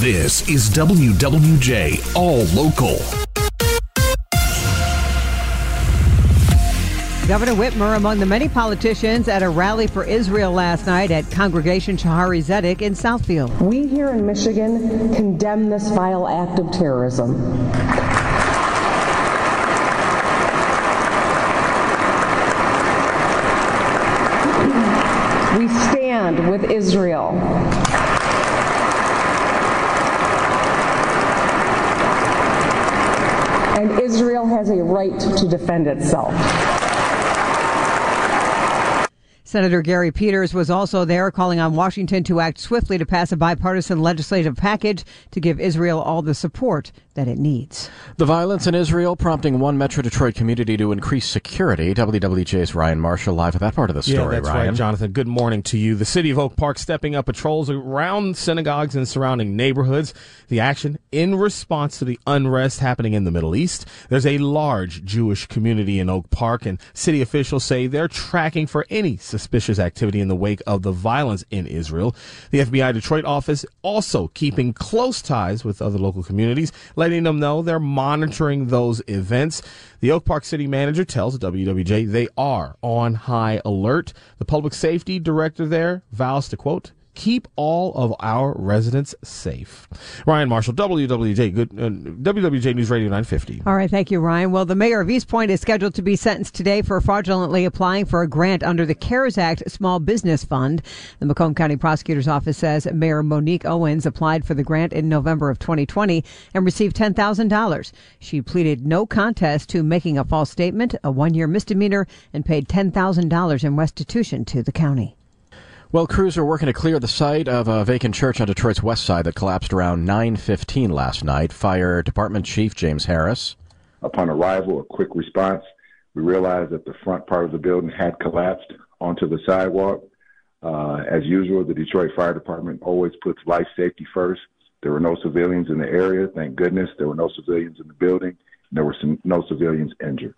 This is WWJ All Local. Governor Whitmer among the many politicians at a rally for Israel last night at Congregation Shaarey Zedek in Southfield. We here in Michigan condemn this vile act of terrorism. We stand with Israel. And Israel has a right to defend itself. Senator Gary Peters was also there calling on Washington to act swiftly to pass a bipartisan legislative package to give Israel all the support that it needs. The violence in Israel prompting one Metro Detroit community to increase security. WWJ's Ryan Marshall live with that part of the story. Yeah, that's Ryan. right, Jonathan. Good morning to you. The city of Oak Park stepping up patrols around synagogues and surrounding neighborhoods. The action in response to the unrest happening in the Middle East. There's a large Jewish community in Oak Park, and city officials say they're tracking for any suspicious activity in the wake of the violence in Israel. The FBI Detroit office also keeping close ties with other local communities, letting them know they're monitoring those events. The Oak Park city manager tells WWJ they are on high alert. The public safety director there vows to quote, keep all of our residents safe. Ryan Marshall, WWJ, good, uh, WWJ News Radio 950. All right, thank you, Ryan. Well, the mayor of Eastpointe is scheduled to be sentenced today for fraudulently applying for a grant under the CARES Act Small Business Fund. The Macomb County Prosecutor's Office says Mayor Monique Owens applied for the grant in November of 2020 and received $10,000. She pleaded no contest to making a false statement, a one-year misdemeanor, and paid $10,000 in restitution to the county. Well, crews are working to clear the site of a vacant church on Detroit's west side that collapsed around 9:15 last night. Fire Department Chief James Harris. Upon arrival, a quick response, we realized that the front part of the building had collapsed onto the sidewalk. Uh, as usual, the Detroit Fire Department always puts life safety first. There were no civilians in the area. Thank goodness there were no civilians in the building. There were some, no civilians injured.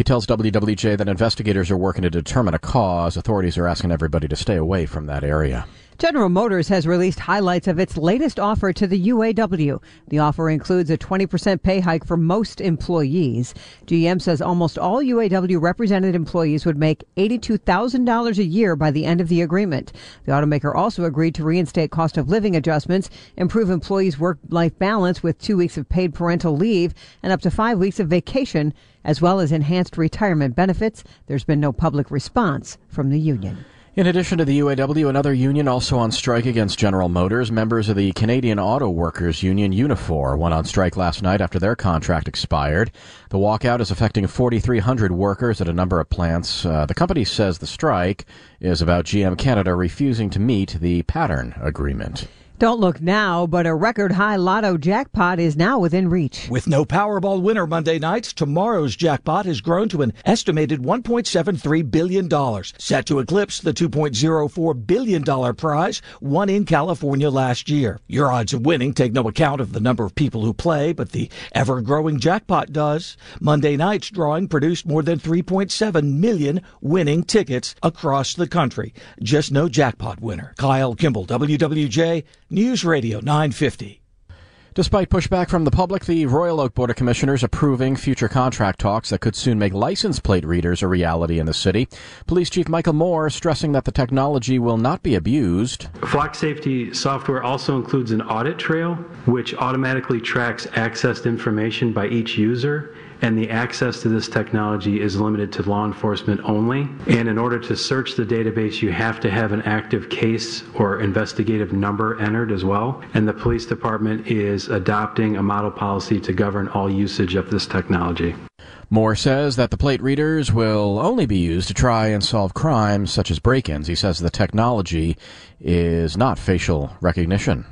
He tells WWJ that investigators are working to determine a cause. Authorities are asking everybody to stay away from that area. General Motors has released highlights of its latest offer to the UAW. The offer includes a 20% pay hike for most employees. GM says almost all UAW represented employees would make $82,000 a year by the end of the agreement. The automaker also agreed to reinstate cost of living adjustments, improve employees' work life balance with two weeks of paid parental leave and up to five weeks of vacation, as well as enhanced retirement benefits. There's been no public response from the union. In addition to the UAW, another union also on strike against General Motors. Members of the Canadian Auto Workers Union, Unifor, went on strike last night after their contract expired. The walkout is affecting 4,300 workers at a number of plants. Uh, the company says the strike is about GM Canada refusing to meet the pattern agreement. Don't look now, but a record high lotto jackpot is now within reach. With no Powerball winner Monday nights, tomorrow's jackpot has grown to an estimated $1.73 billion, set to eclipse the $2.04 billion prize won in California last year. Your odds of winning take no account of the number of people who play, but the ever growing jackpot does. Monday night's drawing produced more than 3.7 million winning tickets across the country. Just no jackpot winner. Kyle Kimball, WWJ. News Radio 950. Despite pushback from the public, the Royal Oak Board of Commissioners approving future contract talks that could soon make license plate readers a reality in the city. Police Chief Michael Moore stressing that the technology will not be abused. Flock safety software also includes an audit trail, which automatically tracks accessed information by each user and the access to this technology is limited to law enforcement only. And in order to search the database, you have to have an active case or investigative number entered as well. And the police department is adopting a model policy to govern all usage of this technology. Moore says that the plate readers will only be used to try and solve crimes such as break ins. He says the technology is not facial recognition.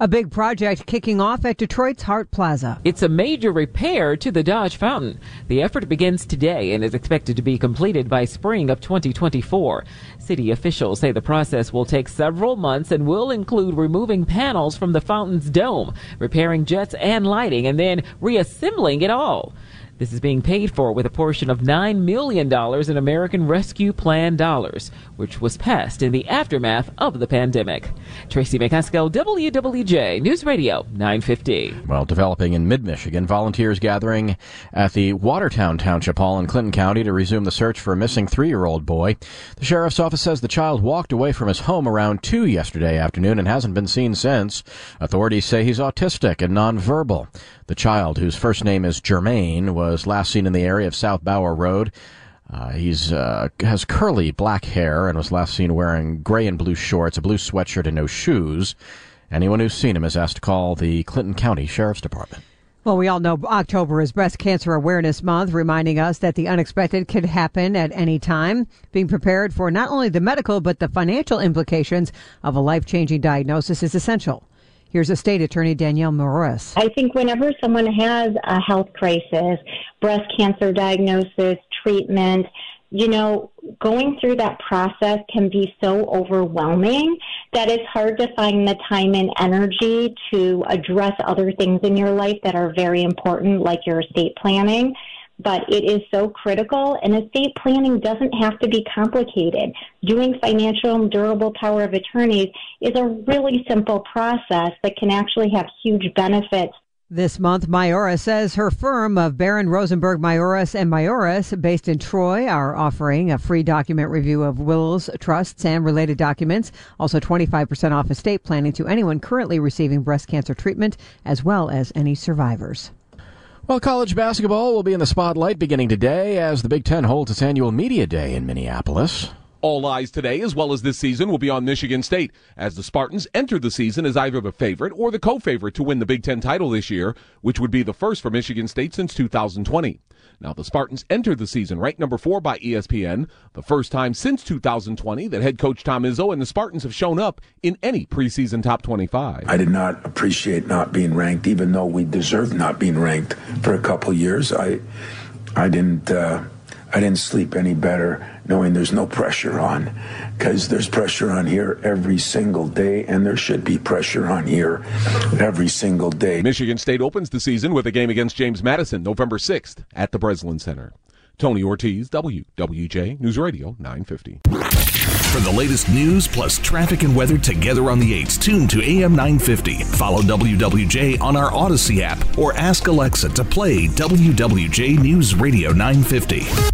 A big project kicking off at Detroit's Hart Plaza. It's a major repair to the Dodge Fountain. The effort begins today and is expected to be completed by spring of 2024. City officials say the process will take several months and will include removing panels from the fountain's dome, repairing jets and lighting, and then reassembling it all. This is being paid for with a portion of $9 million in American Rescue Plan dollars, which was passed in the aftermath of the pandemic. Tracy McCaskill, WWJ News Radio 950. Well, developing in mid Michigan, volunteers gathering at the Watertown Township Hall in Clinton County to resume the search for a missing three year old boy. The sheriff's office says the child walked away from his home around 2 yesterday afternoon and hasn't been seen since. Authorities say he's autistic and nonverbal. The child, whose first name is Germaine, was last seen in the area of South Bower Road. Uh, he's uh, has curly black hair and was last seen wearing gray and blue shorts, a blue sweatshirt, and no shoes. Anyone who's seen him is asked to call the Clinton County Sheriff's Department. Well, we all know October is Breast Cancer Awareness Month, reminding us that the unexpected could happen at any time. Being prepared for not only the medical but the financial implications of a life changing diagnosis is essential. Here's a state attorney, Danielle Mayoras. I think whenever someone has a health crisis, breast cancer diagnosis, treatment, you know, going through that process can be so overwhelming that it's hard to find the time and energy to address other things in your life that are very important, like your estate planning but it is so critical and estate planning doesn't have to be complicated. Doing financial and durable power of attorneys is a really simple process that can actually have huge benefits this month, Mayoras says her firm of Barron Rosenberg Mayoras and Mayoras, based in Troy, are offering a free document review of wills, trusts, and related documents. Also, 25% off estate planning to anyone currently receiving breast cancer treatment, as well as any survivors. Well, college basketball will be in the spotlight beginning today as the Big Ten holds its annual Media Day in Minneapolis. All eyes today, as well as this season, will be on Michigan State as the Spartans enter the season as either the favorite or the co-favorite to win the Big Ten title this year, which would be the first for Michigan State since 2020. Now, the Spartans entered the season ranked number four by ESPN, the first time since 2020 that head coach Tom Izzo and the Spartans have shown up in any preseason top 25. I did not appreciate not being ranked, even though we deserved not being ranked for a couple years. I, I didn't. Uh, I didn't sleep any better knowing there's no pressure on because there's pressure on here every single day, and there should be pressure on here every single day. Michigan State opens the season with a game against James Madison November 6th at the Breslin Center. Tony Ortiz, WWJ News Radio 950. For the latest news plus traffic and weather together on the 8s, tune to AM 950. Follow WWJ on our Audacy app or ask Alexa to play WWJ News Radio 950.